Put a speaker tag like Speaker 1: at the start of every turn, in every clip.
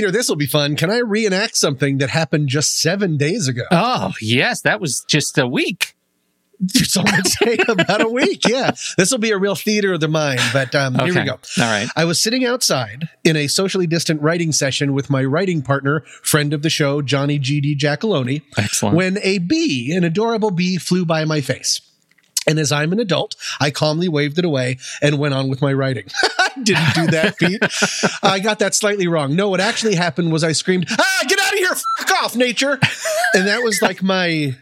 Speaker 1: Peter, this will be fun. Can I reenact something that happened just seven days ago?
Speaker 2: Oh, yes, that was just a week.
Speaker 1: Some would say about a week. Yeah. This will be a real theater of the mind. But um, here we go.
Speaker 2: All right.
Speaker 1: I was sitting outside in a socially distant writing session with my writing partner, friend of the show, Johnny G.D. Giacalone,
Speaker 2: Excellent.
Speaker 1: when a bee, an adorable bee, flew by my face. And as I'm an adult, I calmly waved it away and went on with my writing. I didn't do that, Pete. I got that slightly wrong. No, what actually happened was I screamed, ah, get out of here, fuck off, nature. And that was like my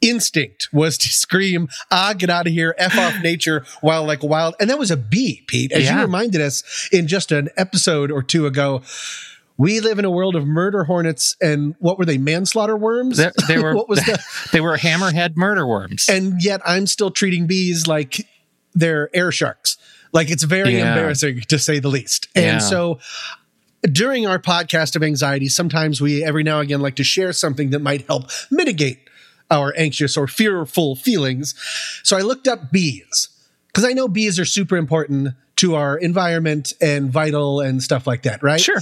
Speaker 1: instinct was to scream, ah, get out of here, F off nature, while like wild. And that was a bee, Pete. As you reminded us in just an episode or two ago, we live in a world of murder hornets and what were they, manslaughter worms?
Speaker 2: They, they were
Speaker 1: what was the
Speaker 2: they were hammerhead murder worms.
Speaker 1: and yet I'm still treating bees like they're air sharks. Like it's very
Speaker 2: Yeah.
Speaker 1: embarrassing to say the least. And
Speaker 2: Yeah.
Speaker 1: so during our podcast of anxiety, sometimes we every now and again like to share something that might help mitigate our anxious or fearful feelings. So I looked up bees because I know bees are super important to our environment and vital and stuff like that, right?
Speaker 2: Sure.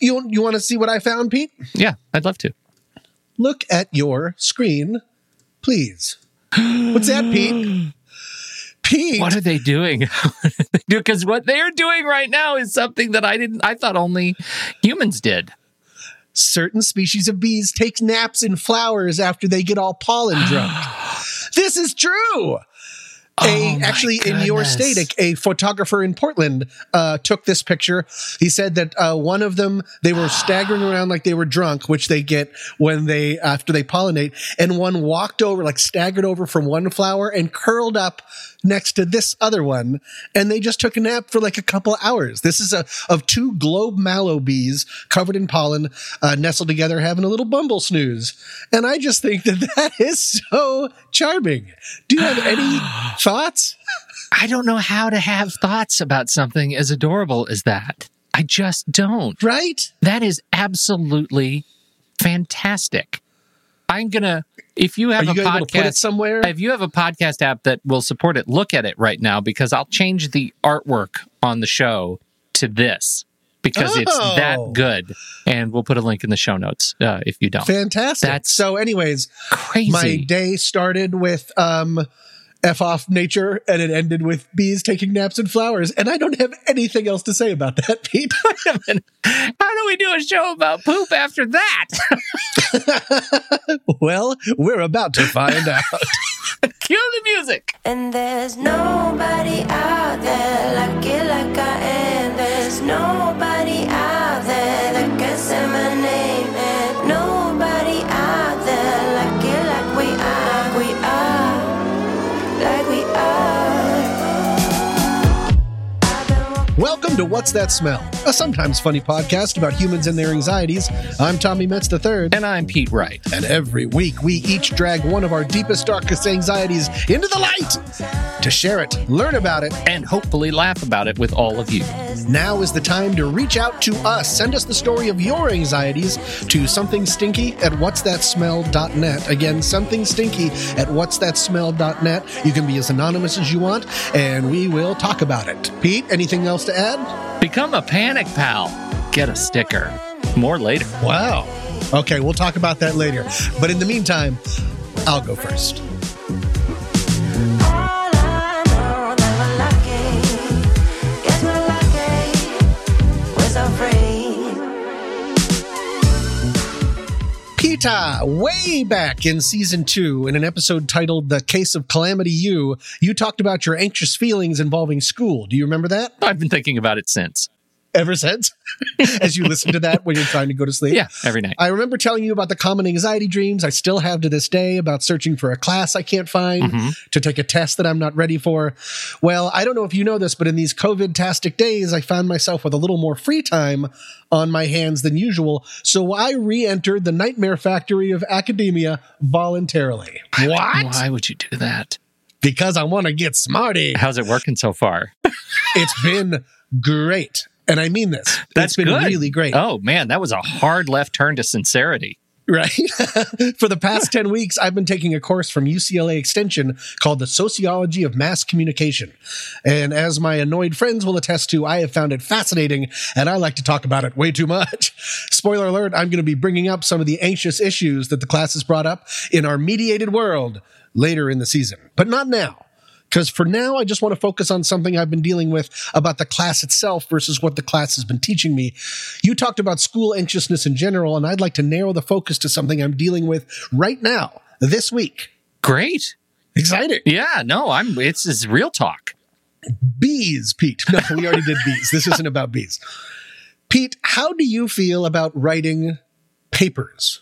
Speaker 1: You you want to see what I found, Pete?
Speaker 2: Yeah, I'd love to.
Speaker 1: Look at your screen, please. What's that, Pete? Pete.
Speaker 2: What are they doing? Because what they're doing right now is something that I didn't. I thought only humans did.
Speaker 1: certain species of bees take naps in flowers after they get all pollen drunk. this is true. A,
Speaker 2: Oh,
Speaker 1: actually, in your state, a, a photographer in Portland uh, took this picture. He said that uh, one of them, they were staggering around like they were drunk, which they get when they after they pollinate, and one walked over, like staggered over from one flower and curled up next to this other one, and they just took a nap for like a couple hours. This is a of two globe mallow bees covered in pollen, uh, nestled together, having a little bumble snooze, and I just think that that is so charming. Do you have any thoughts?
Speaker 2: I don't know how to have thoughts about something as adorable as that. I just don't.
Speaker 1: Right?
Speaker 2: That is absolutely fantastic. I'm gonna. If you have
Speaker 1: you
Speaker 2: a
Speaker 1: going put it
Speaker 2: podcast,
Speaker 1: somewhere?
Speaker 2: if you have a podcast app that will support it, look at it right now because I'll change the artwork on the show to this because it's
Speaker 1: Oh.
Speaker 2: that good, and we'll put a link in the show notes uh, if you don't.
Speaker 1: Fantastic.
Speaker 2: That's
Speaker 1: so, anyways,
Speaker 2: Crazy.
Speaker 1: my day started with um, F off nature and it ended with bees taking naps in flowers. And I don't have anything else to say about that, Pete.
Speaker 2: How do we do a show about poop after that?
Speaker 1: well, we're about to find out.
Speaker 2: Cue the music.
Speaker 3: And there's nobody out there like it like I am. There's nobody out
Speaker 1: Welcome to What's That Smell, a sometimes funny podcast about humans and their anxieties. I'm Tommy Metz III.
Speaker 2: And I'm Pete Wright.
Speaker 1: And every week, we each drag one of our deepest, darkest anxieties into the light to share it, learn about it,
Speaker 2: And hopefully laugh about it with all of you.
Speaker 1: Now is the time to reach out to us. Send us the story of your anxieties to something stinky at what'sthatsmell.net. Again, something stinky at what'sthatsmell.net. You can be as anonymous as you want, and we will talk about it. Pete, anything else to add?
Speaker 2: Become a panic pal. Get a sticker. More later.
Speaker 1: Wow. Okay, we'll talk about that later. But in the meantime, I'll go first. Way back in season two, in an episode titled The Case of Calamity U, you talked about your anxious feelings involving school. Do you remember that?
Speaker 2: I've been thinking about it since.
Speaker 1: Ever since? As you listen to that when you're trying to go to sleep?
Speaker 2: Yeah, every night.
Speaker 1: I remember telling you about the common anxiety dreams I still have to this day about searching for a class I can't find,
Speaker 2: Mm-hmm.
Speaker 1: to take a test that I'm not ready for. Well, I don't know if you know this, but in these COVID tastic days, I found myself with a little more free time on my hands than usual. So I re entered the nightmare factory of academia voluntarily. What?
Speaker 2: Why would you do that?
Speaker 1: Because I want to get smarty.
Speaker 2: How's it working so far?
Speaker 1: It's been great. And I mean this.
Speaker 2: That's
Speaker 1: it's been
Speaker 2: good.
Speaker 1: really great.
Speaker 2: Oh man, that was a hard left turn to sincerity.
Speaker 1: Right. For the past 10 weeks, I've been taking a course from UCLA Extension called The Sociology of Mass Communication. And as my annoyed friends will attest to, I have found it fascinating and I like to talk about it way too much. Spoiler alert, I'm going to be bringing up some of the anxious issues that the class has brought up in our mediated world later in the season, but not now. Because for now, I just want to focus on something I've been dealing with about the class itself versus what the class has been teaching me. You talked about school anxiousness in general, and I'd like to narrow the focus to something I'm dealing with right now, this week.
Speaker 2: Great.
Speaker 1: Exciting.
Speaker 2: Yeah, no, I'm it's, it's real talk.
Speaker 1: Bees, Pete. No, we already did bees. This isn't about bees. Pete, how do you feel about writing papers?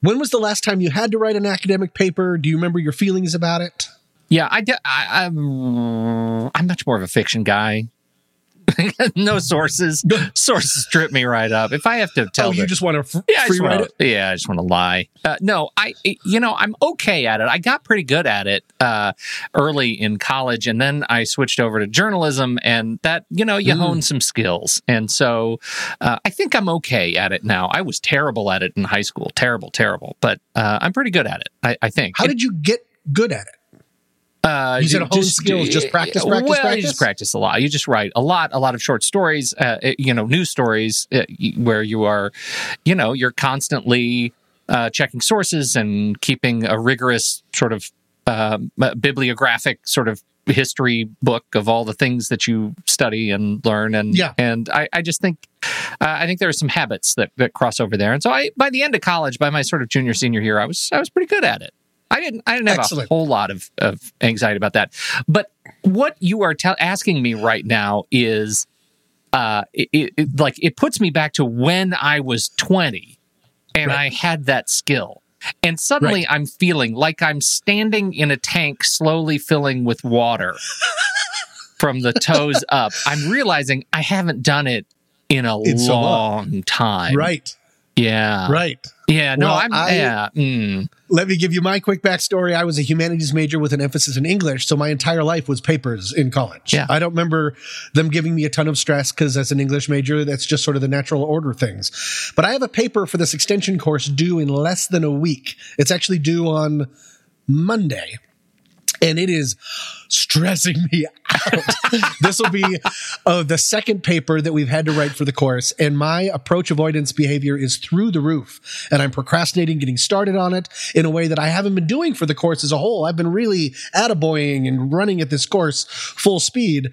Speaker 1: When was the last time you had to write an academic paper? Do you remember your feelings about it?
Speaker 2: Yeah, I, I I'm I'm much more of a fiction guy. no sources. sources trip me right up. If I have to tell,
Speaker 1: oh, you
Speaker 2: the-
Speaker 1: just want to f-
Speaker 2: yeah, I
Speaker 1: free
Speaker 2: just
Speaker 1: write it?
Speaker 2: yeah, I just want to lie. Uh, no, I, you know, I'm okay at it. I got pretty good at it uh, early in college, and then I switched over to journalism, and that, you know, you
Speaker 1: Mm.
Speaker 2: hone some skills, and so uh, I think I'm okay at it now. I was terrible at it in high school, terrible, terrible, but uh, I'm pretty good at it. I, I think.
Speaker 1: How did you get good at it?
Speaker 2: Uh,
Speaker 1: You said hone skills, just practice, practice,
Speaker 2: well, you just practice a lot. You just write a lot, a lot of short stories. Uh, uh, you know, news stories uh, where you are, you know, you're constantly uh, checking sources and keeping a rigorous sort of um, uh, bibliographic sort of history book of all the things that you study and learn. And
Speaker 1: Yeah.
Speaker 2: and I, I just think uh, I think there are some habits that, that cross over there. And so I, by the end of college, by my sort of junior senior year, I was I was pretty good at it. I didn't I didn't have
Speaker 1: Excellent.
Speaker 2: a whole lot of, of anxiety about that. But what you are tell asking me right now is uh it, it, it- like it puts me back to when I was 20 and
Speaker 1: Right.
Speaker 2: I had that skill. And suddenly I'm feeling like I'm standing in a tank slowly filling with water from the toes up. I'm realizing I haven't done it in a
Speaker 1: In so
Speaker 2: long time.
Speaker 1: Right,
Speaker 2: Yeah.
Speaker 1: right.
Speaker 2: Yeah. No,
Speaker 1: Well,
Speaker 2: I'm
Speaker 1: I-
Speaker 2: yeah. mm.
Speaker 1: Let me give you my quick backstory. I was a humanities major with an emphasis in English, so my entire life was papers in college.
Speaker 2: Yeah.
Speaker 1: I don't remember them giving me a ton of stress because as an English major, that's just sort of the natural order things. But I have a paper for this extension course due in less than a week. It's actually due on Monday. And it is stressing me out. this will be uh, the second paper that we've had to write for the course, and my approach avoidance behavior is through the roof. And I'm procrastinating getting started on it in a way that I haven't been doing for the course as a whole. I've been really attaboying and running at this course full speed.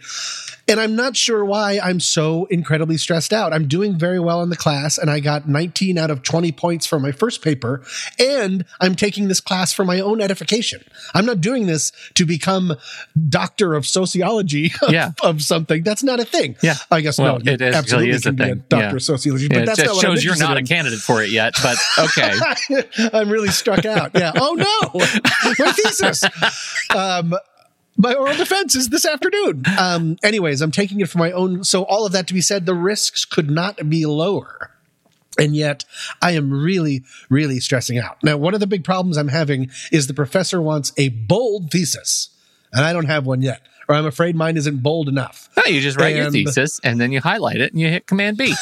Speaker 1: And I'm not sure why I'm so incredibly stressed out. I'm doing very well in the class, and I got 19 out of 20 points for my first paper, and I'm taking this class for my own edification. I'm not doing this to become doctor of sociology of,
Speaker 2: Yeah.
Speaker 1: of something. That's not a thing.
Speaker 2: Yeah.
Speaker 1: I guess
Speaker 2: Well,
Speaker 1: no,
Speaker 2: it is-
Speaker 1: absolutely
Speaker 2: is a
Speaker 1: be a
Speaker 2: thing.
Speaker 1: doctor
Speaker 2: Yeah.
Speaker 1: of sociology,
Speaker 2: Yeah,
Speaker 1: but
Speaker 2: it
Speaker 1: that's not what
Speaker 2: shows you're not
Speaker 1: in.
Speaker 2: a candidate for it yet, but okay.
Speaker 1: I'm really struck out. Yeah. Oh no, my thesis. Um, my oral defense is this afternoon. Um, anyways, I'm taking it for my own. So all of that to be said, the risks could not be lower. And yet I am really, really stressing out. Now, one of the big problems I'm having is the professor wants a bold thesis and I don't have one yet, or I'm afraid mine isn't bold enough.
Speaker 2: No, you just write your thesis and then you highlight it and you hit Command B.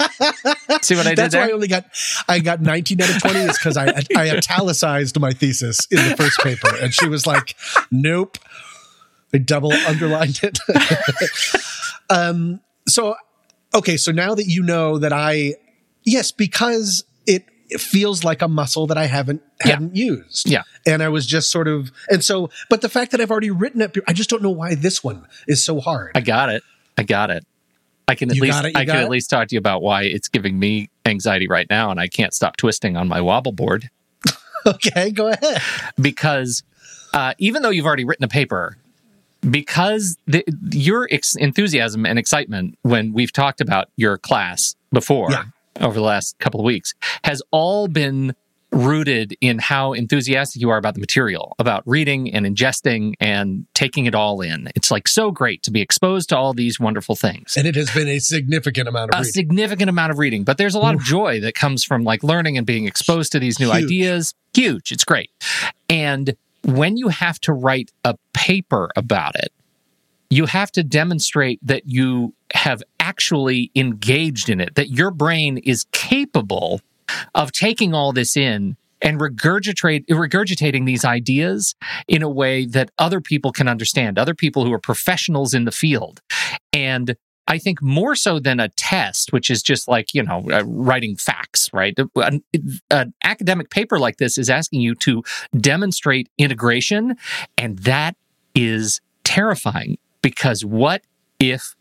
Speaker 2: See what I did
Speaker 1: That's why I only got I got 19 out of 20 is because I I italicized my thesis in the first paper, and she was like, "Nope." I double underlined it. um. So, okay. So now that you know that I, yes, because it, it feels like a muscle that I haven't
Speaker 2: Yeah.
Speaker 1: hadn't used.
Speaker 2: Yeah.
Speaker 1: And I was just sort of, and so, but the fact that I've already written it, I just don't know why this one is so hard.
Speaker 2: I got it. I got it. I can at
Speaker 1: You
Speaker 2: least
Speaker 1: it?
Speaker 2: I can
Speaker 1: got
Speaker 2: at least talk to you about why it's giving me anxiety right now and I can't stop twisting on my wobble board
Speaker 1: okay, go ahead.
Speaker 2: because uh, even though you've already written a paper, because the, your ex- enthusiasm and excitement when we've talked about your class before
Speaker 1: Yeah.
Speaker 2: Over the last couple of weeks has all been rooted in how enthusiastic you are about the material, about reading and ingesting and taking it all in. It's like so great to be exposed to all these wonderful things.
Speaker 1: And it has been a significant amount of
Speaker 2: a
Speaker 1: reading.
Speaker 2: significant amount of reading, but there's a lot of joy that comes from like learning and being exposed to these new
Speaker 1: Huge.
Speaker 2: ideas. Huge. It's great. And when you have to write a paper about it, you have to demonstrate that you have actually engaged in it, that your brain is capable of taking all this in and regurgitate regurgitating these ideas in a way that other people can understand, other people who are professionals in the field. And I think more so than a test, which is just like, you know, uh, writing facts, right? An, an academic paper like this is asking you to demonstrate integration. And that is terrifying because what if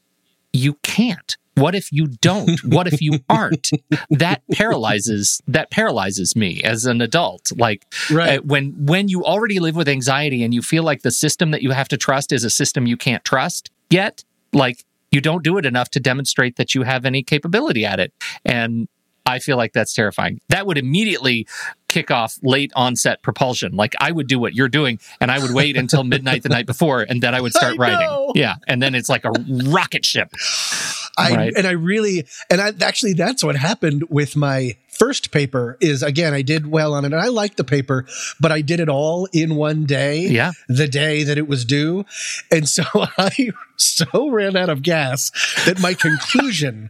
Speaker 2: you can't? What if you don't? What if you aren't? that paralyzes that paralyzes me as an adult. Like
Speaker 1: Right.
Speaker 2: uh, when when you already live with anxiety and you feel like the system that you have to trust is a system you can't trust yet, like you don't do it enough to demonstrate that you have any capability at it. And I feel like that's terrifying. That would immediately kick off late onset propulsion. Like I would do what you're doing and I would wait until midnight the night before and then I would start
Speaker 1: I
Speaker 2: writing. Yeah. And then it's like a rocket ship.
Speaker 1: I
Speaker 2: Right.
Speaker 1: and I really and I actually that's what happened with my first paper is again I did well on it and I liked the paper but I did it all in one day
Speaker 2: Yeah.
Speaker 1: the day that it was due and so I so ran out of gas that my conclusion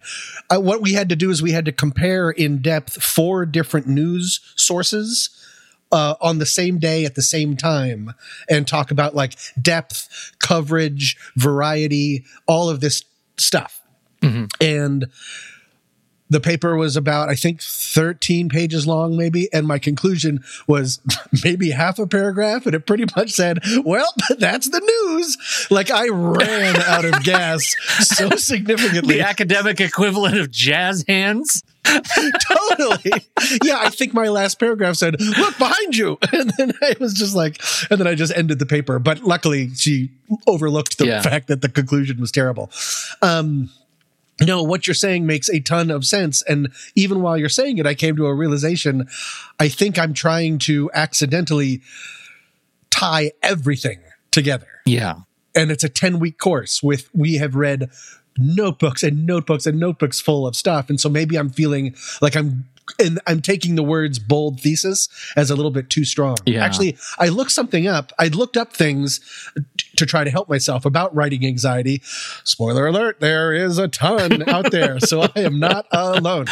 Speaker 1: uh, what we had to do is we had to compare in depth four different news sources uh, on the same day at the same time and talk about like depth, coverage, variety, all of this stuff. And the paper was about, I think, 13 pages long, maybe. And my conclusion was maybe half a paragraph. And it pretty much said, well, that's the news. Like I ran out of gas so significantly.
Speaker 2: The academic equivalent of jazz hands.
Speaker 1: totally. Yeah, I think my last paragraph said, "Look behind you," and then I was just like, and then I just ended the paper. But luckily, she overlooked the
Speaker 2: Yeah.
Speaker 1: fact that the conclusion was terrible. Um, no, what you're saying makes a ton of sense. And even while you're saying it, I came to a realization. I think I'm trying to accidentally tie everything together
Speaker 2: Yeah.
Speaker 1: and it's a 10 week course with we have read notebooks and notebooks and notebooks full of stuff and so maybe i'm feeling like i'm and i'm taking the words bold thesis as a little bit too strong.
Speaker 2: Yeah.
Speaker 1: actually i looked something up. I looked up things t- to try to help myself about writing anxiety. Spoiler alert there is a ton out there so i am not alone.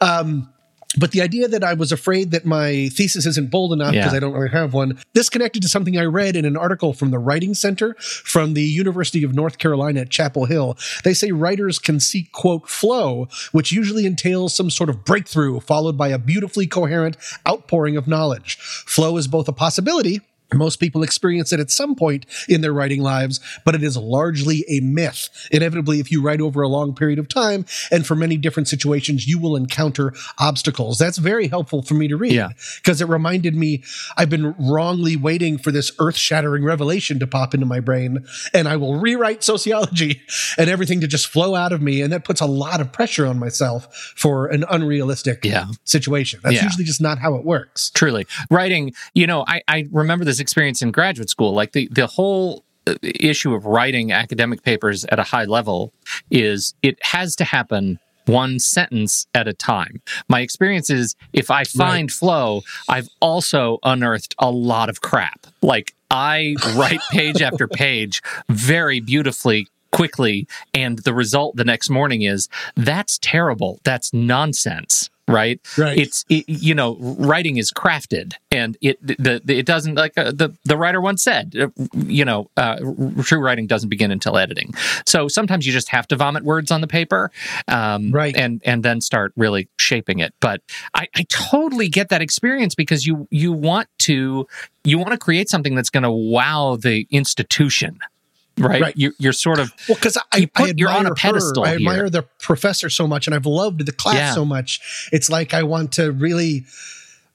Speaker 1: Um but the idea that I was afraid that my thesis isn't bold enough because
Speaker 2: Yeah.
Speaker 1: I don't really have one, this connected to something I read in an article from the Writing Center from the University of North Carolina at Chapel Hill. They say writers can seek, quote, flow, which usually entails some sort of breakthrough followed by a beautifully coherent outpouring of knowledge. Flow is both a possibility most people experience it at some point in their writing lives, but it is largely a myth. Inevitably, if you write over a long period of time and for many different situations, you will encounter obstacles. That's very helpful for me to read
Speaker 2: Yeah.
Speaker 1: because it reminded me I've been wrongly waiting for this earth shattering revelation to pop into my brain, and I will rewrite sociology and everything to just flow out of me. And that puts a lot of pressure on myself for an unrealistic
Speaker 2: Yeah.
Speaker 1: situation. That's
Speaker 2: Yeah.
Speaker 1: usually just not how it works.
Speaker 2: truly writing you know i, I remember this experience in graduate school like the, the whole uh, issue of writing academic papers at a high level is it has to happen one sentence at a time. My experience is if i find flow i've also unearthed a lot of crap. Like i write page after page very beautifully quickly and the result the next morning is that's terrible. That's nonsense right
Speaker 1: Right.
Speaker 2: it's it, you know writing is crafted and it the, the it doesn't like uh, the the writer once said uh, you know uh, true writing doesn't begin until editing so sometimes you just have to vomit words on the paper um,
Speaker 1: Right.
Speaker 2: and and then start really shaping it but I, I totally get that experience because you you want to you want to create something that's going to wow the institution right,
Speaker 1: Right.
Speaker 2: You, you're sort of
Speaker 1: Well, because I,
Speaker 2: You you're on a
Speaker 1: admire
Speaker 2: pedestal
Speaker 1: her. I admire
Speaker 2: here.
Speaker 1: the professor so much, and I've loved the class
Speaker 2: Yeah.
Speaker 1: so much. It's like I want to really,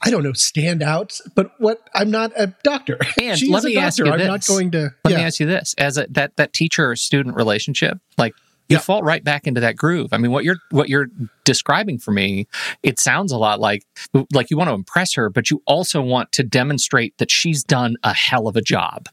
Speaker 1: I don't know, stand out. But what? I'm not a doctor.
Speaker 2: And let me ask you
Speaker 1: I'm
Speaker 2: this.
Speaker 1: not going to.
Speaker 2: Let
Speaker 1: yeah.
Speaker 2: me ask you this: as a, that that teacher student relationship, like you
Speaker 1: Yeah.
Speaker 2: fall right back into that groove. I mean, what you're what you're describing for me, it sounds a lot like like you want to impress her, but you also want to demonstrate that she's done a hell of a job,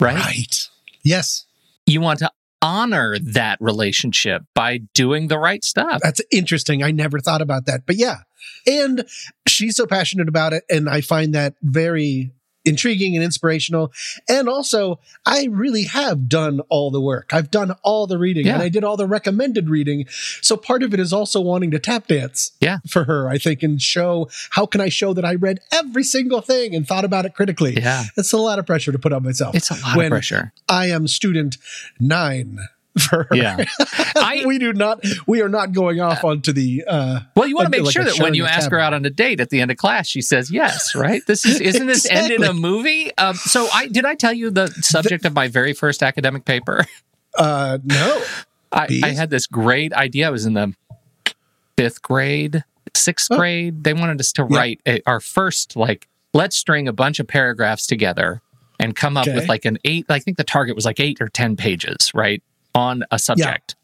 Speaker 2: right?
Speaker 1: right. Yes,
Speaker 2: You want to honor that relationship by doing the right stuff.
Speaker 1: that's interesting. I never thought about that, but yeah. And she's so passionate about it, and I find that very intriguing and inspirational. And also, I really have done all the work. I've done all the reading
Speaker 2: Yeah.
Speaker 1: and I did all the recommended reading. So part of it is also wanting to tap dance
Speaker 2: Yeah.
Speaker 1: for her, I think, and show how can I show that I read every single thing and thought about it critically.
Speaker 2: Yeah.
Speaker 1: It's a lot of pressure to put on myself.
Speaker 2: It's a lot
Speaker 1: when
Speaker 2: of pressure.
Speaker 1: I am student nine for her.
Speaker 2: Yeah. I-
Speaker 1: we do not, we are not going off onto the, uh,
Speaker 2: Well, you want to
Speaker 1: like-
Speaker 2: make
Speaker 1: like
Speaker 2: sure that when you ask her out on a date at the end of class, she says yes, right? This is isn't this end in a movie? Um, so I did I tell you the subject of my very first academic paper?
Speaker 1: uh, no.
Speaker 2: I, I had this great idea. I was in the fifth grade, sixth
Speaker 1: Oh.
Speaker 2: grade. They wanted us to
Speaker 1: Yeah.
Speaker 2: write a, our first like let's string a bunch of paragraphs together and come up
Speaker 1: Okay.
Speaker 2: with like an eight. I think the target was like eight or ten pages, right, on a subject.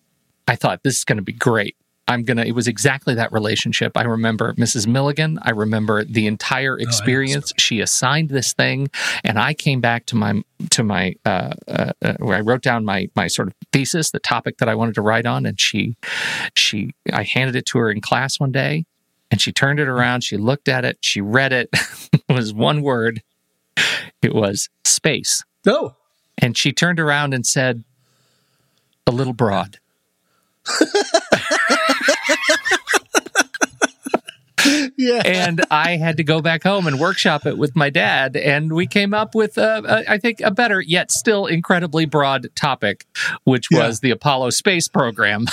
Speaker 2: I thought this is going to be great. I'm gonna. It was exactly that relationship. I remember Mrs. Milligan. I remember the entire experience. she assigned this thing, and I came back to my to my uh, uh, uh, where I wrote down my my sort of thesis, the topic that I wanted to write on, and she she I handed it to her in class one day, and she turned it around. She looked at it. She read it. it was one word. It was space,
Speaker 1: No.
Speaker 2: and she turned around and said, "A little broad."
Speaker 1: Yeah.
Speaker 2: and I had to go back home and workshop it with my dad, and we came up with, uh, a, I think, a better yet still incredibly broad topic, which
Speaker 1: Yeah.
Speaker 2: was the Apollo space program.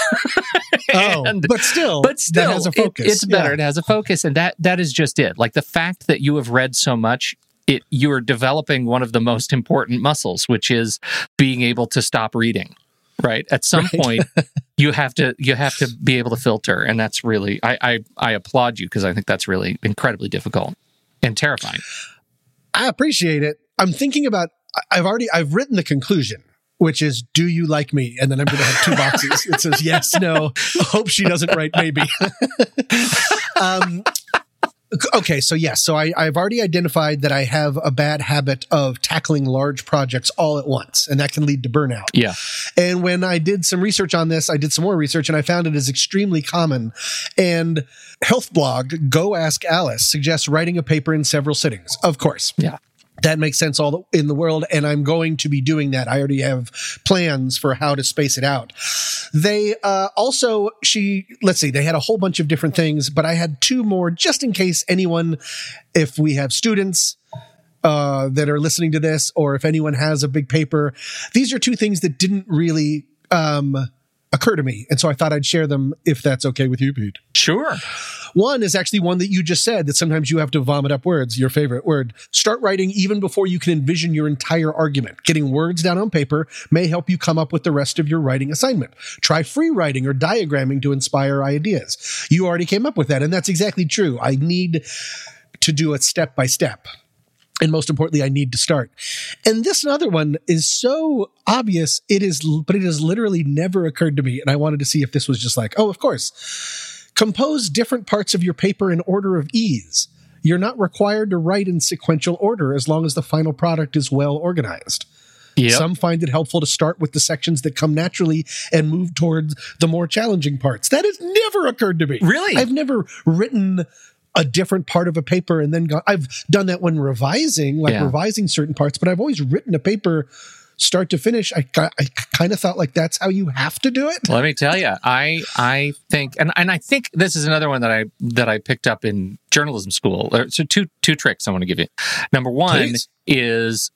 Speaker 1: oh, but still,
Speaker 2: but still,
Speaker 1: has a
Speaker 2: it- it's better.
Speaker 1: Yeah.
Speaker 2: It has a focus, and that that is just it. Like the fact that you have read so much. It, you are developing one of the most important muscles, which is being able to stop reading. Right. At some
Speaker 1: Right.
Speaker 2: point, you have to you have to be able to filter, and that's really I I, I applaud you because I think that's really incredibly difficult and terrifying.
Speaker 1: I appreciate it. I'm thinking about. I've already. I've written the conclusion, which is, "Do you like me?" And then I'm going to have two boxes. It says yes, no. Hope she doesn't write maybe. um, okay, so yes, so I, I've already identified that I have a bad habit of tackling large projects all at once, and that can lead to burnout.
Speaker 2: Yeah.
Speaker 1: And when I did some research on this, I did some more research and I found it is extremely common. And health blog Go Ask Alice suggests writing a paper in several sittings. Of course.
Speaker 2: Yeah.
Speaker 1: That makes sense all in the world, and I'm going to be doing that. I already have plans for how to space it out. They uh, also, she, let's see, they had a whole bunch of different things, but I had two more just in case anyone, if we have students uh, that are listening to this, or if anyone has a big paper, these are two things that didn't really um, occur to me. And so I thought I'd share them if that's okay with you, Pete.
Speaker 2: Sure.
Speaker 1: One is actually one that you just said that sometimes you have to vomit up words, your favorite word. Start writing even before you can envision your entire argument. Getting words down on paper may help you come up with the rest of your writing assignment. Try free writing or diagramming to inspire ideas. You already came up with that, and that's exactly true. I need to do it step by step. And most importantly, I need to start. And this another one is so obvious. It is, but it has literally never occurred to me. And I wanted to see if this was just like, oh, of course. Compose different parts of your paper in order of ease. You're not required to write in sequential order as long as the final product is well organized.
Speaker 2: Yep.
Speaker 1: Some find it helpful to start with the sections that come naturally and move towards the more challenging parts. That has never occurred to me.
Speaker 2: Really?
Speaker 1: I've never written a different part of a paper and then gone, I've done that when revising, like
Speaker 2: Yeah.
Speaker 1: revising certain parts, but I've always written a paper start to finish. I, I kind of thought like that's how you have to do it.
Speaker 2: Let me tell you, I I think, and and I think this is another one that I that I picked up in journalism school. So two two tricks I want to give you. Number one
Speaker 1: Please.
Speaker 2: is.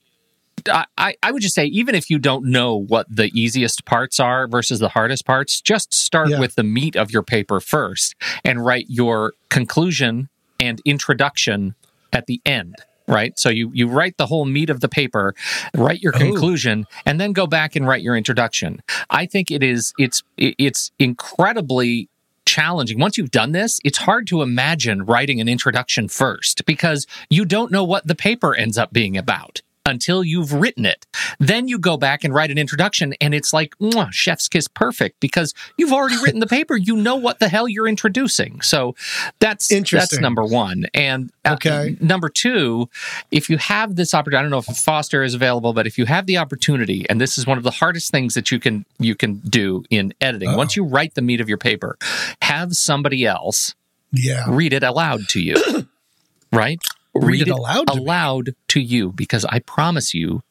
Speaker 2: I, I- I would just say, even if you don't know what the easiest parts are versus the hardest parts, just start
Speaker 1: Yeah.
Speaker 2: with the meat of your paper first and write your conclusion and introduction at the end. Right. So you, you write the whole meat of the paper, write your
Speaker 1: Oh.
Speaker 2: conclusion, and then go back and write your introduction. I think it is it's it's incredibly challenging. Once you've done this, it's hard to imagine writing an introduction first because you don't know what the paper ends up being about until you've written it. Then you go back and write an introduction and it's like chef's kiss perfect because you've already written the paper. You know what the hell you're introducing. So that's that's number 1. And uh, number 2, if you have this opportunity, I don't know if Foster is available, but if you have the opportunity and this is one of the hardest things that you can you can do in editing.
Speaker 1: Uh-oh.
Speaker 2: Once you write the meat of your paper, have somebody else
Speaker 1: Yeah.
Speaker 2: read it aloud to you. right?
Speaker 1: Read it aloud to me.
Speaker 2: aloud to you because I promise you,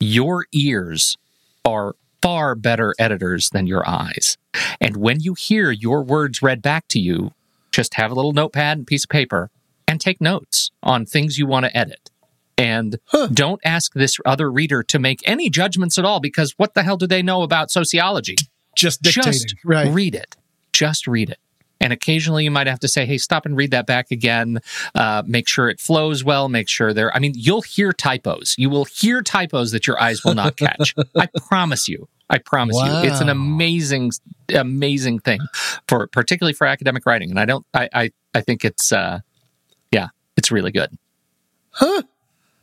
Speaker 2: your ears are far better editors than your eyes. And when you hear your words read back to you, just have a little notepad and piece of paper and take notes on things you want to edit. And
Speaker 1: Huh.
Speaker 2: don't ask this other reader to make any judgments at all because what the hell do they know about sociology?
Speaker 1: Just dictating.
Speaker 2: Just
Speaker 1: right.
Speaker 2: read it. Just read it. And occasionally you might have to say, hey, stop and read that back again. Uh, make sure it flows well. Make sure there, I mean, you'll hear typos. You will hear typos that your eyes will not catch. I promise you. I promise you. It's an amazing, amazing thing for, particularly for academic writing. And I don't, I, I, I think it's, uh, yeah, it's really good.
Speaker 1: Huh.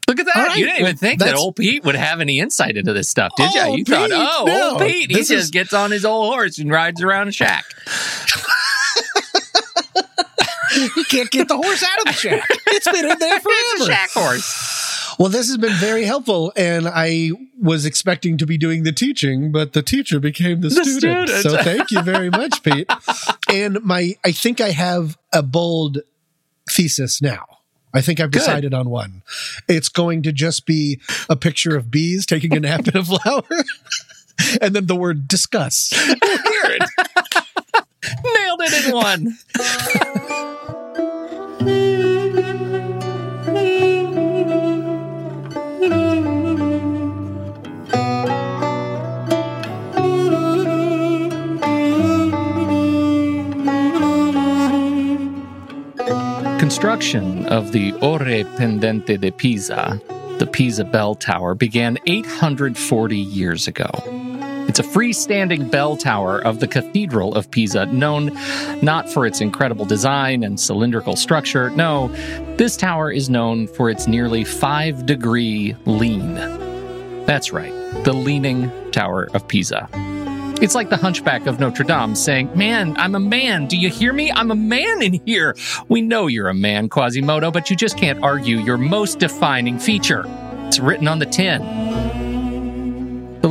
Speaker 2: Look at that.
Speaker 1: Right.
Speaker 2: You didn't even think that old Pete would have any insight into this stuff, did you?
Speaker 1: Oh,
Speaker 2: You thought, oh,
Speaker 1: no.
Speaker 2: old Pete, he
Speaker 1: This
Speaker 2: just
Speaker 1: is-
Speaker 2: gets on his old horse and rides around a shack.
Speaker 1: You can't get the horse out of the shack. It's been in there
Speaker 2: It's a
Speaker 1: forever.
Speaker 2: shack horse.
Speaker 1: Well, this has been very helpful, and I was expecting to be doing the teaching, but the teacher became the,
Speaker 2: The
Speaker 1: student.
Speaker 2: student.
Speaker 1: So thank you very much, Pete. And my, I think I have a bold thesis now. I think I've
Speaker 2: Good.
Speaker 1: decided on one. It's going to just be a picture of bees taking a nap in a flower, and then the word discuss.
Speaker 2: Weird. In one. Construction of the Ore Pendente de Pisa, the Pisa Bell Tower, began 840 years ago. It's a freestanding bell tower of the Cathedral of Pisa, known not for its incredible design and cylindrical structure. No, this tower is known for its nearly five degree lean. That's right, the Leaning Tower of Pisa. It's like the hunchback of Notre Dame saying, Man, I'm a man. Do you hear me? I'm a man in here. We know you're a man, Quasimodo, but you just can't argue your most defining feature. It's written on the tin.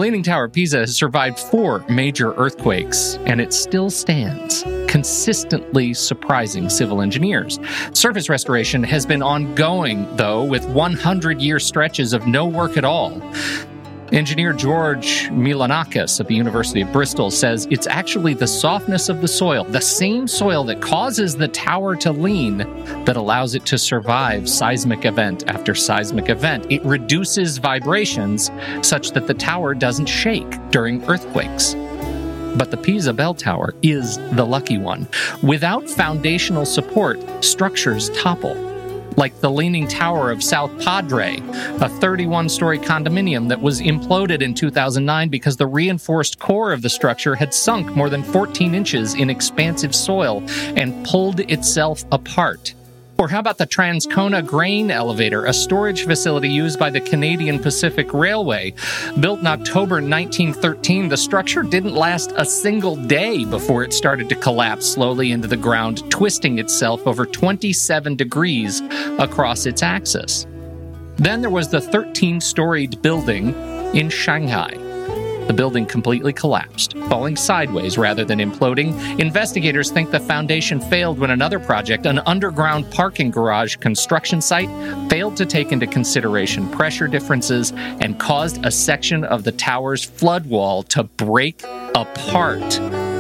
Speaker 2: The Leaning Tower of Pisa has survived four major earthquakes, and it still stands, consistently surprising civil engineers. Surface restoration has been ongoing, though, with 100 year stretches of no work at all. Engineer George Mylonakis of the University of Bristol says it's actually the softness of the soil, the same soil that causes the tower to lean, that allows it to survive seismic event after seismic event. It reduces vibrations such that the tower doesn't shake during earthquakes. But the Pisa Bell Tower is the lucky one. Without foundational support, structures topple like the Leaning Tower of South Padre, a 31 story condominium that was imploded in 2009 because the reinforced core of the structure had sunk more than 14 inches in expansive soil and pulled itself apart. Or how about the Transcona Grain Elevator, a storage facility used by the Canadian Pacific Railway? Built in October 1913, the structure didn't last a single day before it started to collapse slowly into the ground, twisting itself over 27 degrees across its axis. Then there was the 13 storied building in Shanghai. The building completely collapsed, falling sideways rather than imploding. Investigators think the foundation failed when another project, an underground parking garage construction site, failed to take into consideration pressure differences and caused a section of the tower's flood wall to break apart.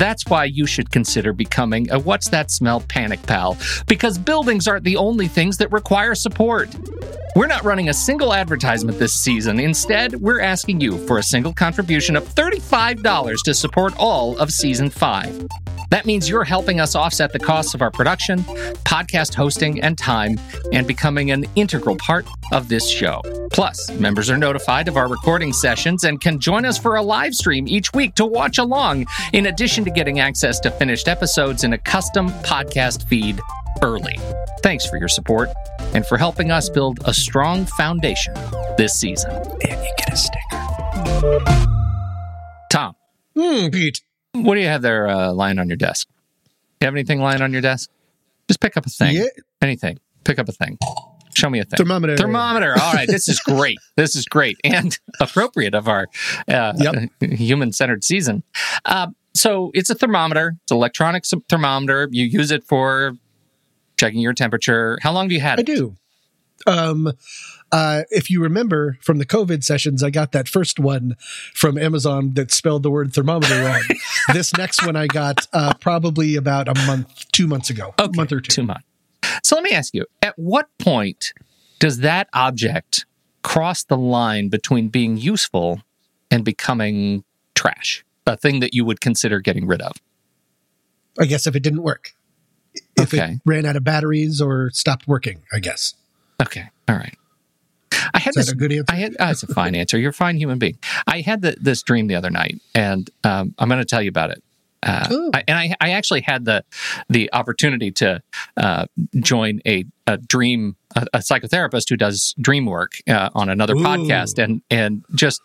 Speaker 2: That's why you should consider becoming a What's That Smell Panic Pal, because buildings aren't the only things that require support. We're not running a single advertisement this season. Instead, we're asking you for a single contribution of $35 to support all of season 5. That means you're helping us offset the costs of our production, podcast hosting, and time, and becoming an integral part of this show. Plus, members are notified of our recording sessions and can join us for a live stream each week to watch along, in addition to getting access to finished episodes in a custom podcast feed early. Thanks for your support and for helping us build a strong foundation this season.
Speaker 1: And you get a sticker.
Speaker 2: Tom,
Speaker 1: Hmm, Pete.
Speaker 2: What do you have there uh, lying on your desk? You have anything lying on your desk? Just pick up a thing.
Speaker 1: Yeah.
Speaker 2: Anything. Pick up a thing. Show me a thing.
Speaker 1: Thermometer.
Speaker 2: Thermometer. All right, this is great. this is great and appropriate of our uh,
Speaker 1: Yep.
Speaker 2: human-centered season. Uh, so it's a thermometer. It's an electronic thermometer. You use it for checking your temperature. How long have you had
Speaker 1: I
Speaker 2: it?
Speaker 1: do. Um, uh, if you remember from the COVID sessions, I got that first one from Amazon that spelled the word thermometer wrong. this next one I got uh, probably about a month, two months ago, a month or two.
Speaker 2: Too much. So let me ask you: At what point does that object cross the line between being useful and becoming trash? A thing that you would consider getting rid of.
Speaker 1: I guess if it didn't work, if
Speaker 2: Okay.
Speaker 1: it ran out of batteries or stopped working, I guess.
Speaker 2: Okay. All right. I had
Speaker 1: Is
Speaker 2: this.
Speaker 1: a good answer?
Speaker 2: I had. Uh, it's a fine answer. You're a fine human being. I had the, this dream the other night, and um, I'm going to tell you about it. Uh. I, and I, I actually had the the opportunity to uh, join a, a dream a, a psychotherapist who does dream work uh, on another
Speaker 1: Ooh.
Speaker 2: podcast, and and just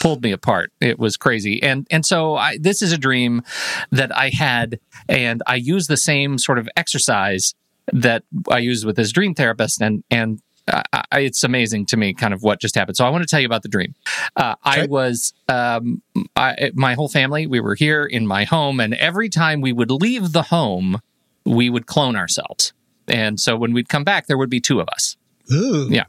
Speaker 2: pulled me apart. It was crazy. And and so I this is a dream that I had and I use the same sort of exercise that I use with this dream therapist and and I, I, it's amazing to me kind of what just happened. So I want to tell you about the dream. Uh, I was um, I, my whole family we were here in my home and every time we would leave the home we would clone ourselves. And so when we'd come back there would be two of us.
Speaker 1: Ooh.
Speaker 2: Yeah.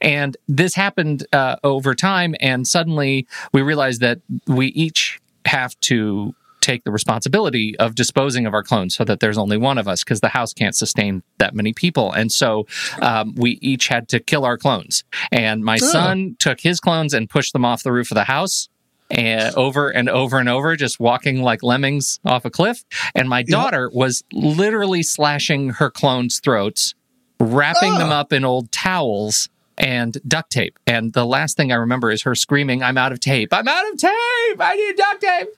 Speaker 2: And this happened uh, over time. And suddenly we realized that we each have to take the responsibility of disposing of our clones so that there's only one of us because the house can't sustain that many people. And so um, we each had to kill our clones. And my
Speaker 1: Oh.
Speaker 2: son took his clones and pushed them off the roof of the house. And over and over and over, just walking like lemmings off a cliff. And my daughter was literally slashing her clones' throats wrapping them
Speaker 1: Oh.
Speaker 2: up in old towels and duct tape. And the last thing I remember is her screaming, "I'm out of tape! I'm out of tape! I need duct tape!"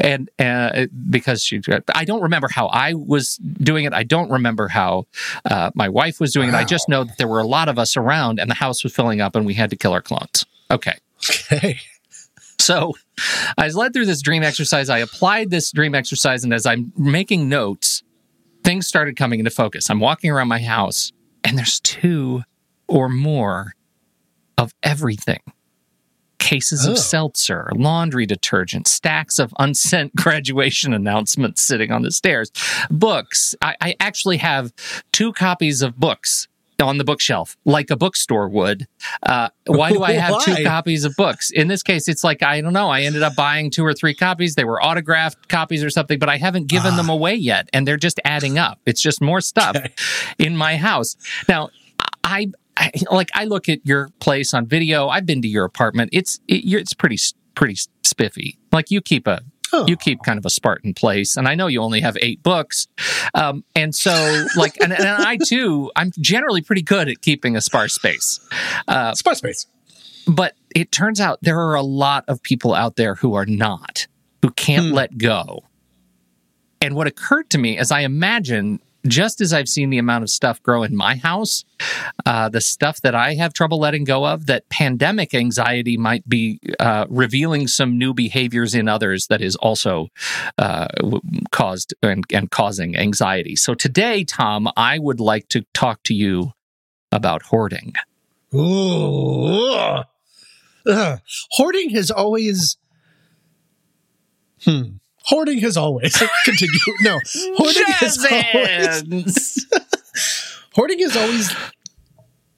Speaker 2: And uh, because she, I don't remember how I was doing it. I don't remember how uh, my wife was doing it. I just know that there were a lot of us around, and the house was filling up, and we had to kill our clones. Okay.
Speaker 1: Okay.
Speaker 2: So I was led through this dream exercise. I applied this dream exercise, and as I'm making notes, things started coming into focus. I'm walking around my house, and there's two or more of everything cases
Speaker 1: Oh.
Speaker 2: of seltzer, laundry detergent, stacks of unsent graduation announcements sitting on the stairs, books. I, I actually have two copies of books on the bookshelf, like a bookstore would. Uh, why do I have two copies of books? In this case, it's like, I don't know. I ended up buying two or three copies. They were autographed copies or something, but I haven't given them away yet. And they're just adding up. It's just more stuff
Speaker 1: Okay.
Speaker 2: in my house. Now, I, I like I look at your place on video. I've been to your apartment. It's it, you're, it's pretty pretty spiffy. Like you keep a
Speaker 1: Oh.
Speaker 2: you keep kind of a Spartan place, and I know you only have eight books, um, and so like and, and I too I'm generally pretty good at keeping a sparse space. Uh,
Speaker 1: Spot space.
Speaker 2: but it turns out there are a lot of people out there who are not, who can't
Speaker 1: Hmm.
Speaker 2: let go. And what occurred to me as I imagine, just as I've seen the amount of stuff grow in my house, uh, the stuff that I have trouble letting go of, that pandemic anxiety might be uh, revealing some new behaviors in others that is also uh, caused and, and causing anxiety. So today, Tom, I would like to talk to you about hoarding.
Speaker 1: Ooh. Hoarding has always. Hmm. Hoarding has always. Continue. No. Hoarding has always. Hoarding has always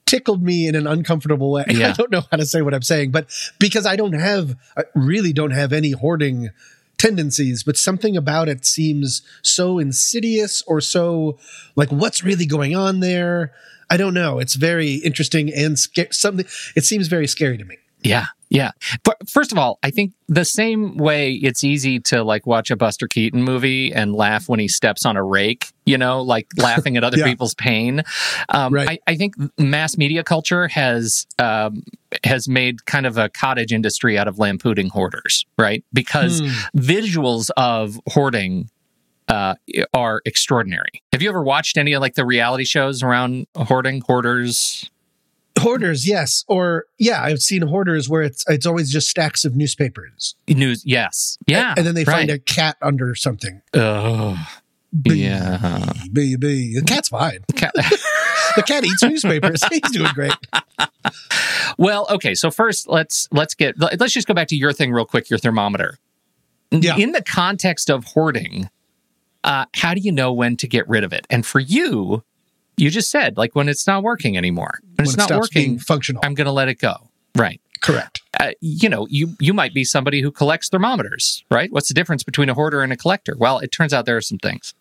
Speaker 1: tickled me in an uncomfortable way.
Speaker 2: Yeah.
Speaker 1: I don't know how to say what I'm saying, but because I don't have, I really don't have any hoarding tendencies, but something about it seems so insidious or so like what's really going on there. I don't know. It's very interesting and sca- something. It seems very scary to me.
Speaker 2: Yeah, yeah. But first of all, I think the same way it's easy to like watch a Buster Keaton movie and laugh when he steps on a rake, you know, like laughing at other
Speaker 1: Yeah.
Speaker 2: people's pain. Um,
Speaker 1: Right.
Speaker 2: I, I think mass media culture has um, has made kind of a cottage industry out of lampooning hoarders, right? Because
Speaker 1: Hmm.
Speaker 2: visuals of hoarding uh, are extraordinary. Have you ever watched any of like the reality shows around hoarding, hoarders?
Speaker 1: Hoarders, yes, or yeah, I've seen hoarders where it's it's always just stacks of newspapers,
Speaker 2: News, yes, yeah,
Speaker 1: and then they find a cat under something. Bee,
Speaker 2: Yeah.
Speaker 1: bee, bee. The cat's fine.
Speaker 2: Cat-
Speaker 1: the cat eats newspapers. He's doing great.
Speaker 2: Well, okay. So first, let's let's get let's just go back to your thing real quick. Your thermometer.
Speaker 1: Yeah.
Speaker 2: In the context of hoarding, uh, how do you know when to get rid of it? And for you, you just said like when it's not working anymore. It's
Speaker 1: it
Speaker 2: not working,
Speaker 1: functional.
Speaker 2: I'm going to let it go. Right.
Speaker 1: Correct.
Speaker 2: Uh, you know, you you might be somebody who collects thermometers, right? What's the difference between a hoarder and a collector? Well, it turns out there are some things.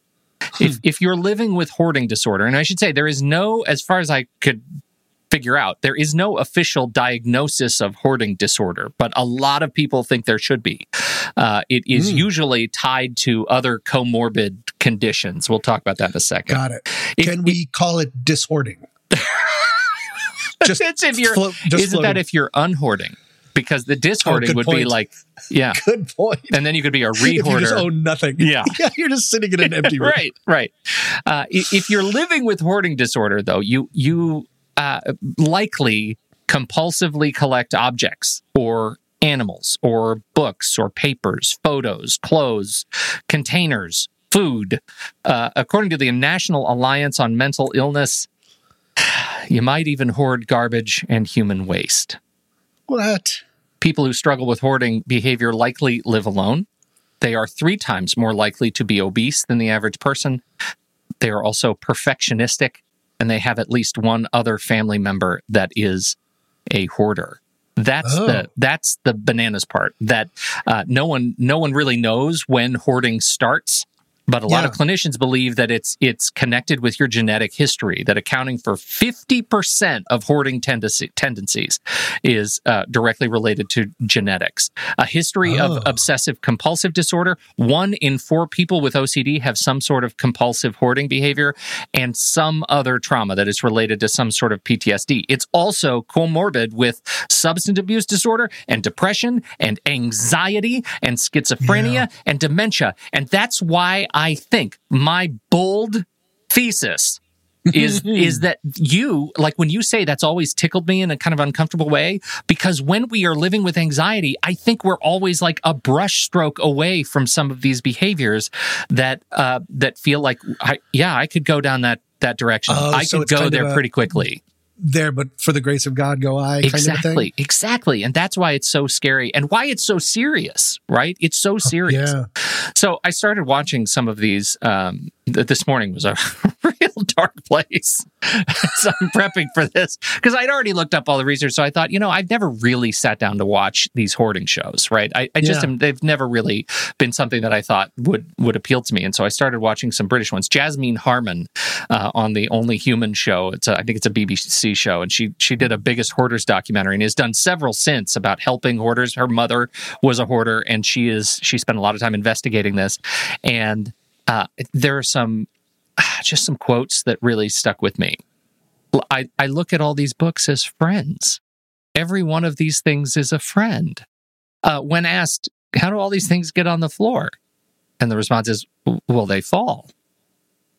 Speaker 2: If if you're living with hoarding disorder, and I should say there is no, as far as I could figure out, there is no official diagnosis of hoarding disorder, but a lot of people think there should be. Uh, it is
Speaker 1: Hmm.
Speaker 2: usually tied to other comorbid conditions. We'll talk about that in a second.
Speaker 1: Got it. Can we call it dishoarding? Just
Speaker 2: It's if you're,
Speaker 1: just
Speaker 2: isn't that if you're unhoarding? Because the dishoarding
Speaker 1: good
Speaker 2: would be like, yeah,
Speaker 1: good point?
Speaker 2: and then you could be a
Speaker 1: If you
Speaker 2: rehoarder.
Speaker 1: own nothing.
Speaker 2: Yeah.
Speaker 1: yeah, you're just sitting in an empty room.
Speaker 2: right, right. Uh, if you're living with hoarding disorder, though, you you uh, likely compulsively collect objects or animals or books or papers, photos, clothes, containers, food. Uh, according to the National Alliance on Mental Illness, you might even hoard garbage and human waste.
Speaker 1: What?
Speaker 2: People who struggle with hoarding behavior likely live alone. They are three times more likely to be obese than the average person. They are also perfectionistic, and they have at least one other family member that is a hoarder. That's
Speaker 1: Oh.
Speaker 2: the that's the bananas part. That uh, no one no one really knows when hoarding starts. But a lot
Speaker 1: Yeah.
Speaker 2: of clinicians believe that it's it's connected with your genetic history. That accounting for fifty percent of hoarding tendency, tendencies is uh, directly related to genetics. A history
Speaker 1: Oh.
Speaker 2: of obsessive compulsive disorder. One in four people with OCD have some sort of compulsive hoarding behavior, and some other trauma that is related to some sort of PTSD. It's also comorbid with substance abuse disorder and depression and anxiety and schizophrenia
Speaker 1: Yeah.
Speaker 2: and dementia. And that's why I think my bold thesis is is that you like when you say that's always tickled me in a kind of uncomfortable way because when we are living with anxiety i think we're always like a brush stroke away from some of these behaviors that uh that feel like I, yeah i could go down that that direction.
Speaker 1: Oh,
Speaker 2: i
Speaker 1: so
Speaker 2: could go there
Speaker 1: a-
Speaker 2: pretty quickly
Speaker 1: There, but for the grace of God, go I. Kind of thing.
Speaker 2: exactly exactly and that's why it's so scary and why it's so serious right it's so serious
Speaker 1: Yeah.
Speaker 2: so I started watching some of these. Um, th- this morning was a real dark place. so I'm prepping for this because I'd already looked up all the research. So I thought, you know, I've never really sat down to watch these hoarding shows, right? I, I just
Speaker 1: Yeah.
Speaker 2: am, they've never really been something that I thought would would appeal to me. And so I started watching some British ones. Jasmine Harman uh, on the Only Human show. It's a, I think it's a BBC show, and she she did a Biggest Hoarders documentary and has done several since about helping hoarders. Her mother was a hoarder, and she is she spent a lot of time investigating this. And uh, there are some just some quotes that really stuck with me. I, I look at all these books as friends. Every one of these things is a friend. Uh, when asked, how do all these things get on the floor? And the response is, "W- well, they fall.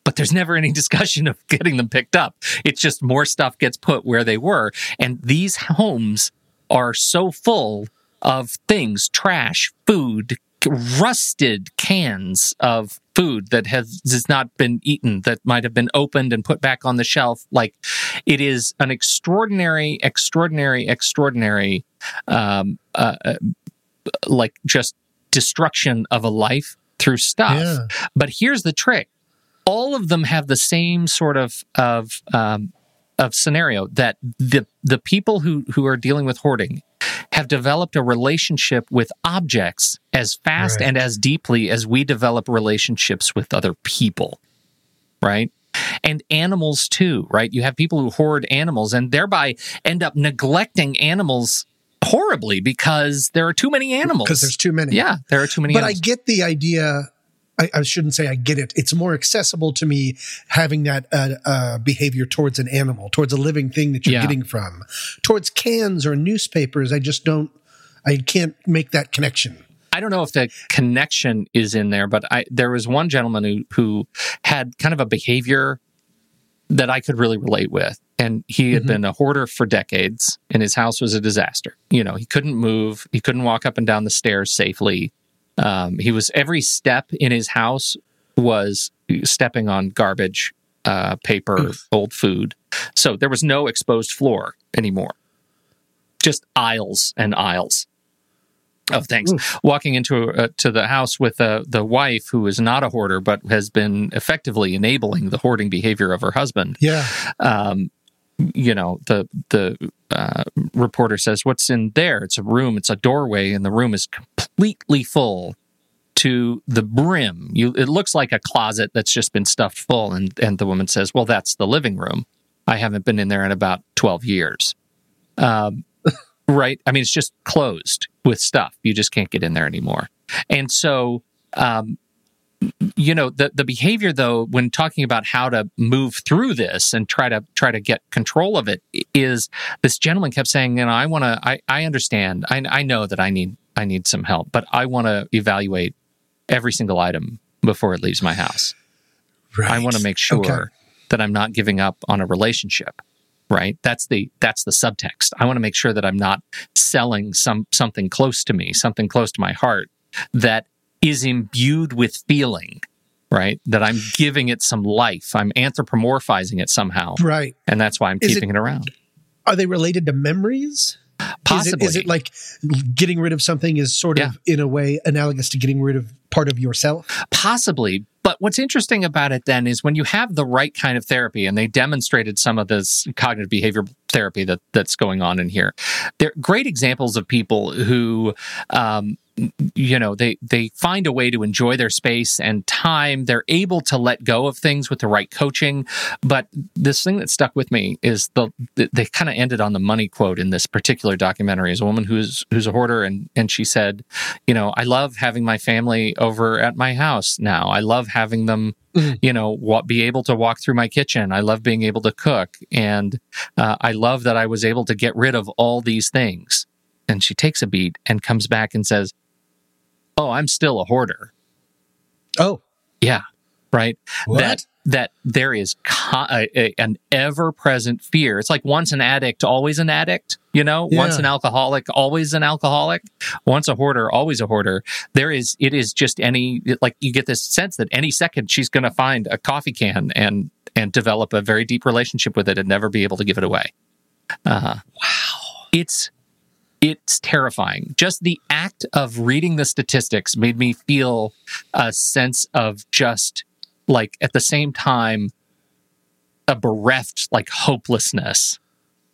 Speaker 2: But there's never any discussion of getting them picked up. It's just more stuff gets put where they were. And these homes are so full of things trash, food, rusted cans of food that has, has not been eaten, that might have been opened and put back on the shelf. Like it is an extraordinary, extraordinary, extraordinary, um, uh, uh, like just destruction of a life through stuff.
Speaker 1: Yeah.
Speaker 2: But here's the trick: all of them have the same sort of of um, of scenario that the the people who who are dealing with hoarding have developed a relationship with objects as fast
Speaker 1: Right.
Speaker 2: and as deeply as we develop relationships with other people, right? And animals too, right? You have people who hoard animals and thereby end up neglecting animals horribly because there are too many animals.
Speaker 1: Because there's too many.
Speaker 2: yeah, there are too many.
Speaker 1: But I get the idea. I, I shouldn't say I get it. It's more accessible to me having that uh, uh, behavior towards an animal, towards a living thing that you're
Speaker 2: Yeah.
Speaker 1: getting from. Towards cans or newspapers, I just don't. I can't make that connection.
Speaker 2: I don't know if the connection is in there, but I there was one gentleman who who had kind of a behavior that I could really relate with. And he had
Speaker 1: Mhm.
Speaker 2: been a hoarder for decades, and his house was a disaster. You know, he couldn't move, he couldn't walk up and down the stairs safely. Um, he was every step in his house was stepping on garbage, uh, paper,
Speaker 1: Oof.
Speaker 2: old food. So there was no exposed floor anymore, just aisles and aisles of things. Walking into uh, to the house with uh, the wife who is not a hoarder but has been effectively enabling the hoarding behavior of her husband.
Speaker 1: Yeah.
Speaker 2: Um, you know, the the uh, reporter says, "What's in there? It's a room. It's a doorway, and the room is completely full." To the brim, you it looks like a closet that's just been stuffed full, and and the woman says, "Well, that's the living room. I haven't been in there in about twelve years." Um, right? I mean, it's just closed with stuff. You just can't get in there anymore. And so, um, you know, the the behavior though, when talking about how to move through this and try to try to get control of it, is this gentleman kept saying, you know, I want to, I I understand, I I know that I need I need some help, but I want to evaluate every single item before it leaves my house.
Speaker 1: Right.
Speaker 2: I want to make sure
Speaker 1: Okay.
Speaker 2: that I'm not giving up on a relationship. Right. That's the that's the subtext. I want to make sure that I'm not selling some something close to me, something close to my heart that is imbued with feeling. Right. That I'm giving it some life. I'm anthropomorphizing it somehow.
Speaker 1: Right.
Speaker 2: And that's why I'm
Speaker 1: Is
Speaker 2: keeping it, around.
Speaker 1: Are they related to memories?
Speaker 2: Possibly.
Speaker 1: Is it, is it like getting rid of something is sort of in a way analogous to getting rid of part of yourself?
Speaker 2: Possibly. But what's interesting about it then is when you have the right kind of therapy, and they demonstrated some of this cognitive behavioral therapy that, that's going on in here. They're great examples of people who, um, you know, they they find a way to enjoy their space and time. They're able to let go of things with the right coaching. But this thing that stuck with me is the they kind of ended on the money quote in this particular documentary. Is a woman who's who's a hoarder, and and she said, you know, I love having my family over at my house now. I love having them,
Speaker 1: Mhm.
Speaker 2: you know, what be able to walk through my kitchen. I love being able to cook, and uh, I love that I was able to get rid of all these things. And she takes a beat and comes back and says, "Oh, I'm still a hoarder."
Speaker 1: Oh,
Speaker 2: Yeah, right.
Speaker 1: what?
Speaker 2: That that there is co- a, a- an ever present fear. It's like once an addict, always an addict. You know, once an alcoholic, always an alcoholic. Once a hoarder, always a hoarder. There is. It is just any like you get this sense that any second she's going to find a coffee can and and develop a very deep relationship with it and never be able to give it away. Uh, wow, it's it's terrifying. Just the act of reading the statistics made me feel a sense of just like at the same time a bereft like hopelessness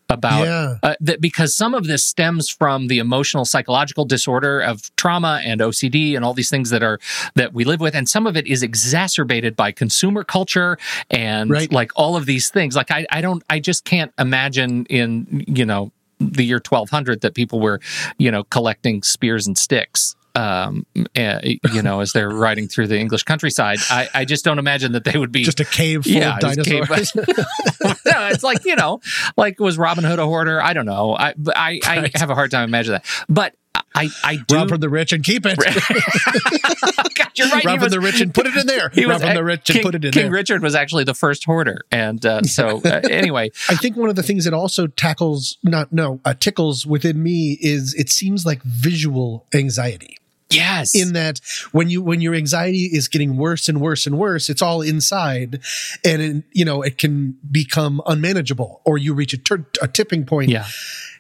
Speaker 2: about
Speaker 1: yeah.
Speaker 2: uh, that because some of this stems from the emotional psychological disorder of trauma and OCD and all these things that are that we live with and some of it is exacerbated by consumer culture and
Speaker 1: Right.
Speaker 2: like all of these things like I I don't I just can't imagine in you know the year 1200 that people were you know collecting spears and sticks um uh, you know as they're riding through the English countryside I I just don't imagine that they would be
Speaker 1: Just a cave full
Speaker 2: Yeah,
Speaker 1: of
Speaker 2: just cave-
Speaker 1: dinosaurs.
Speaker 2: no, it's like you know, like was Robin Hood a hoarder? I don't know. I I, I have a hard time imagining that. But I I do.
Speaker 1: Rob from the rich and keep it.
Speaker 2: God, you're right.
Speaker 1: Rob from the rich and put it in there.
Speaker 2: he was
Speaker 1: Rob from the rich and put it in
Speaker 2: King
Speaker 1: there.
Speaker 2: King Richard was actually the first hoarder, and uh, so uh, anyway,
Speaker 1: I think one of the things that also tackles, not no, uh, tickles within me is it seems like visual anxiety.
Speaker 2: yes,
Speaker 1: in that when you when your anxiety is getting worse and worse and worse it's all inside and it, you know it can become unmanageable or you reach a, tur a tipping point
Speaker 2: yeah,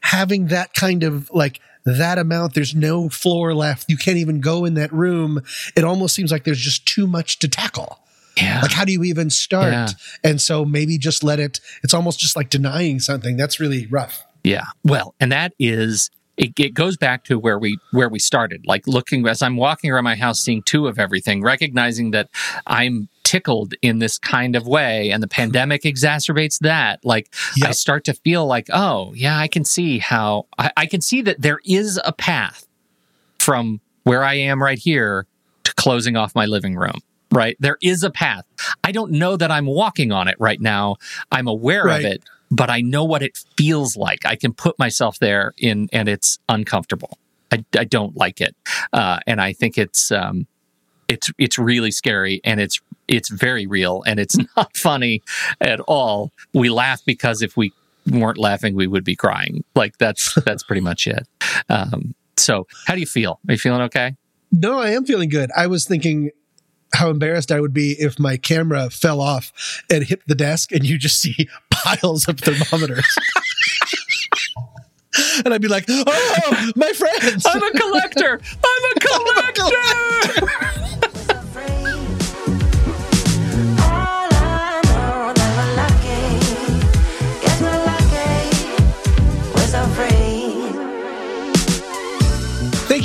Speaker 1: having that kind of like that amount there's no floor left you can't even go in that room it almost seems like there's just too much to tackle
Speaker 2: yeah.
Speaker 1: like how do you even start
Speaker 2: Yeah.
Speaker 1: and so maybe just let it it's almost just like denying something that's really rough
Speaker 2: Yeah. Well, and that is it, it goes back to where we where we started. Like looking as I'm walking around my house seeing two of everything, recognizing that I'm tickled in this kind of way and the pandemic exacerbates that. Like I start to feel like, oh, yeah, I can see how I, I can see that there is a path from where I am right here to closing off my living room. Right. There is a path. I don't know that I'm walking on it right now. I'm aware
Speaker 1: Right.
Speaker 2: of it, but I know what it feels like. I can put myself there in, and it's uncomfortable. I, I don't like it. Uh, and I think it's, um, it's, it's really scary and it's, it's very real and it's not funny at all. We laugh because if we weren't laughing, we would be crying. Like that's, that's pretty much it. Um, so how do you feel? Are you feeling okay?
Speaker 1: No, I am feeling good. I was thinking how embarrassed I would be if my camera fell off and hit the desk and you just see piles of thermometers. and I'd be like, "Oh, my friends!
Speaker 2: I'm a collector. I'm a collector.
Speaker 3: afraid.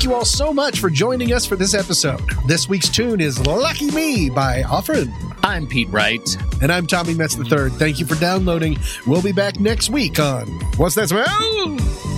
Speaker 1: You all so much for joining us for this episode. This week's tune is "Lucky Me" by Offrin.
Speaker 2: I'm Pete Wright.
Speaker 1: And I'm Tommy Metz III. Thank you for downloading. We'll be back next week on What's That Smell?